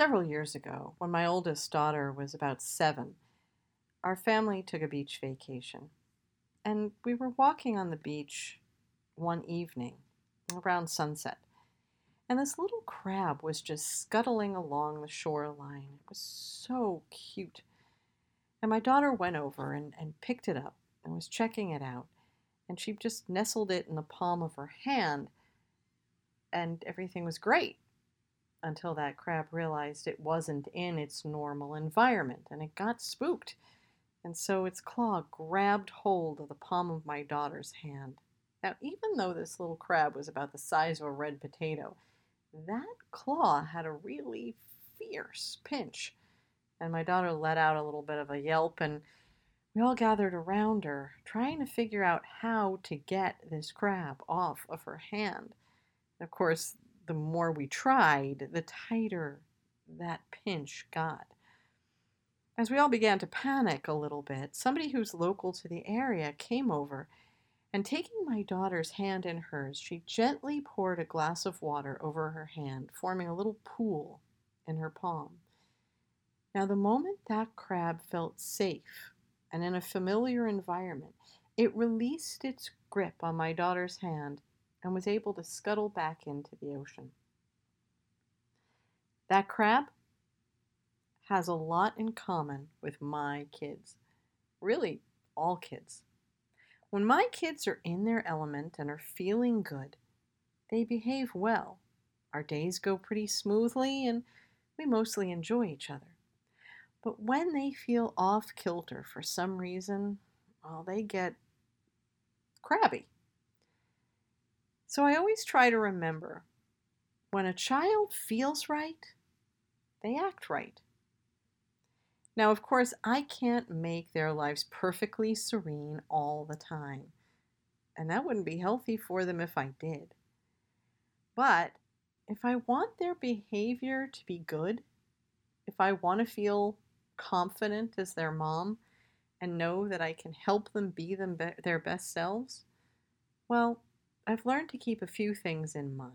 Several years ago, when my oldest daughter was about seven, our family took a beach vacation. And we were walking on the beach one evening around sunset. And this little crab was just scuttling along the shoreline. It was so cute. And my daughter went over and, and picked it up and was checking it out. And she just nestled it in the palm of her hand. And everything was great until that crab realized it wasn't in its normal environment and it got spooked. And so its claw grabbed hold of the palm of my daughter's hand. Now, even though this little crab was about the size of a red potato, that claw had a really fierce pinch. And my daughter let out a little bit of a yelp, and we all gathered around her, trying to figure out how to get this crab off of her hand. And Of course, the more we tried, the tighter that pinch got. As we all began to panic a little bit, somebody who's local to the area came over and taking my daughter's hand in hers, she gently poured a glass of water over her hand, forming a little pool in her palm. Now, the moment that crab felt safe and in a familiar environment, it released its grip on my daughter's hand and was able to scuttle back into the ocean. That crab has a lot in common with my kids. Really, all kids. When my kids are in their element and are feeling good, they behave well. Our days go pretty smoothly and we mostly enjoy each other. But when they feel off kilter for some reason, well, they get crabby. So I always try to remember when a child feels right, they act right. Now, of course, I can't make their lives perfectly serene all the time, and that wouldn't be healthy for them if I did. But if I want their behavior to be good, if I want to feel confident as their mom and know that I can help them be them be- their best selves, well, I've learned to keep a few things in mind.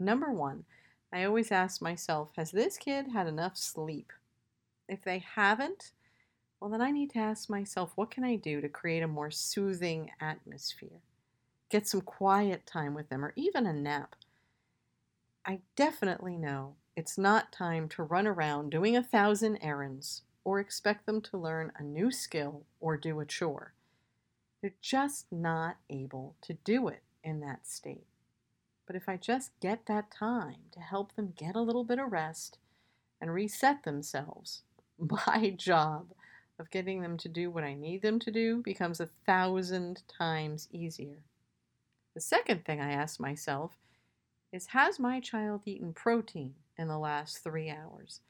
Number one, I always ask myself, has this kid had enough sleep? If they haven't, well, then I need to ask myself, what can I do to create a more soothing atmosphere? Get some quiet time with them or even a nap. I definitely know it's not time to run around doing a thousand errands or expect them to learn a new skill or do a chore. They're just not able to do it in that state. But if I just get that time to help them get a little bit of rest and reset themselves, my job of getting them to do what I need them to do becomes a thousand times easier. The second thing I ask myself is Has my child eaten protein in the last three hours?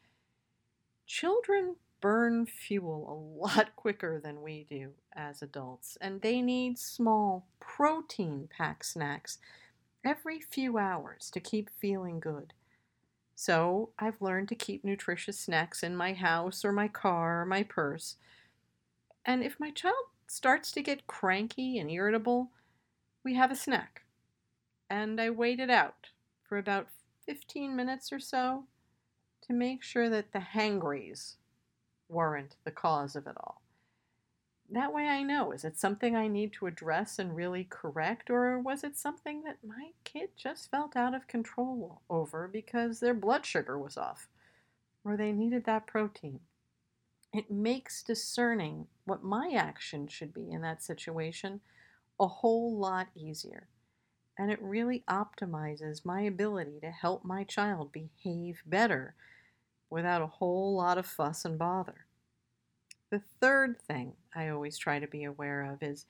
Children burn fuel a lot quicker than we do as adults, and they need small protein packed snacks every few hours to keep feeling good. So I've learned to keep nutritious snacks in my house or my car or my purse. And if my child starts to get cranky and irritable, we have a snack. And I wait it out for about 15 minutes or so to make sure that the hangries weren't the cause of it all. That way I know is it something I need to address and really correct, or was it something that my kid just felt out of control over because their blood sugar was off, or they needed that protein? It makes discerning what my action should be in that situation a whole lot easier. And it really optimizes my ability to help my child behave better without a whole lot of fuss and bother. The third thing I always try to be aware of is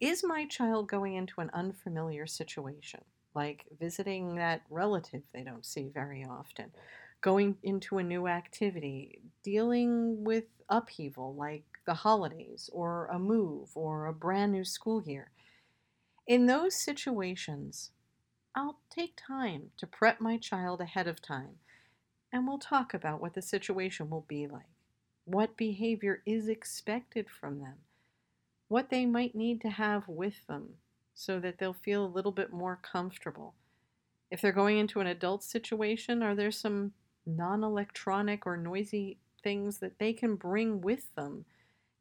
is my child going into an unfamiliar situation, like visiting that relative they don't see very often, going into a new activity, dealing with upheaval like the holidays or a move or a brand new school year. In those situations, I'll take time to prep my child ahead of time and we'll talk about what the situation will be like, what behavior is expected from them, what they might need to have with them so that they'll feel a little bit more comfortable. If they're going into an adult situation, are there some non electronic or noisy things that they can bring with them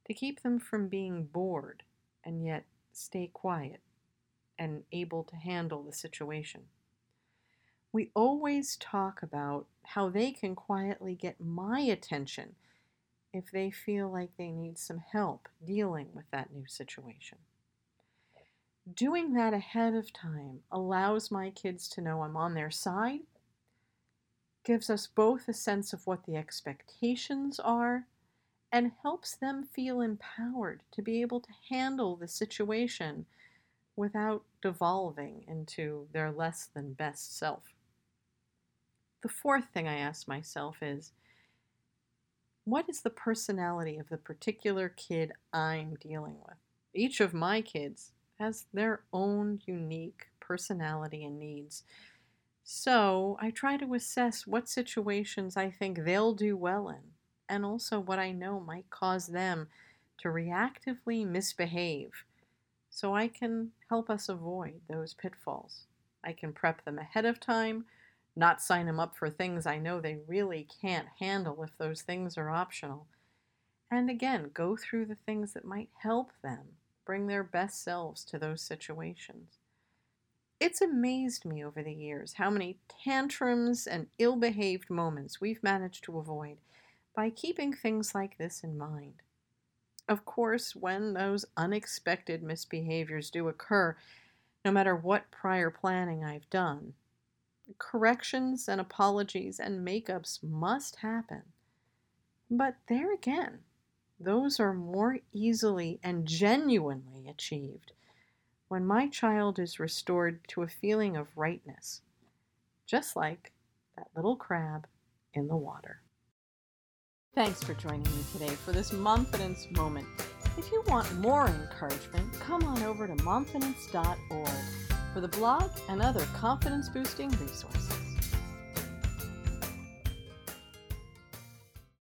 to keep them from being bored and yet stay quiet and able to handle the situation? We always talk about how they can quietly get my attention if they feel like they need some help dealing with that new situation. Doing that ahead of time allows my kids to know I'm on their side, gives us both a sense of what the expectations are, and helps them feel empowered to be able to handle the situation without devolving into their less than best self. The fourth thing I ask myself is what is the personality of the particular kid I'm dealing with? Each of my kids has their own unique personality and needs. So I try to assess what situations I think they'll do well in, and also what I know might cause them to reactively misbehave, so I can help us avoid those pitfalls. I can prep them ahead of time, not sign them up for things I know they really can't handle if those things are optional. And again, go through the things that might help them bring their best selves to those situations. It's amazed me over the years how many tantrums and ill behaved moments we've managed to avoid by keeping things like this in mind. Of course, when those unexpected misbehaviors do occur, no matter what prior planning I've done, corrections and apologies and makeups must happen. But there again, those are more easily and genuinely achieved when my child is restored to a feeling of rightness, just like that little crab in the water. Thanks for joining me today for this Momfidence moment. If you want more encouragement, come on over to momfidence.org for the blog and other confidence boosting resources.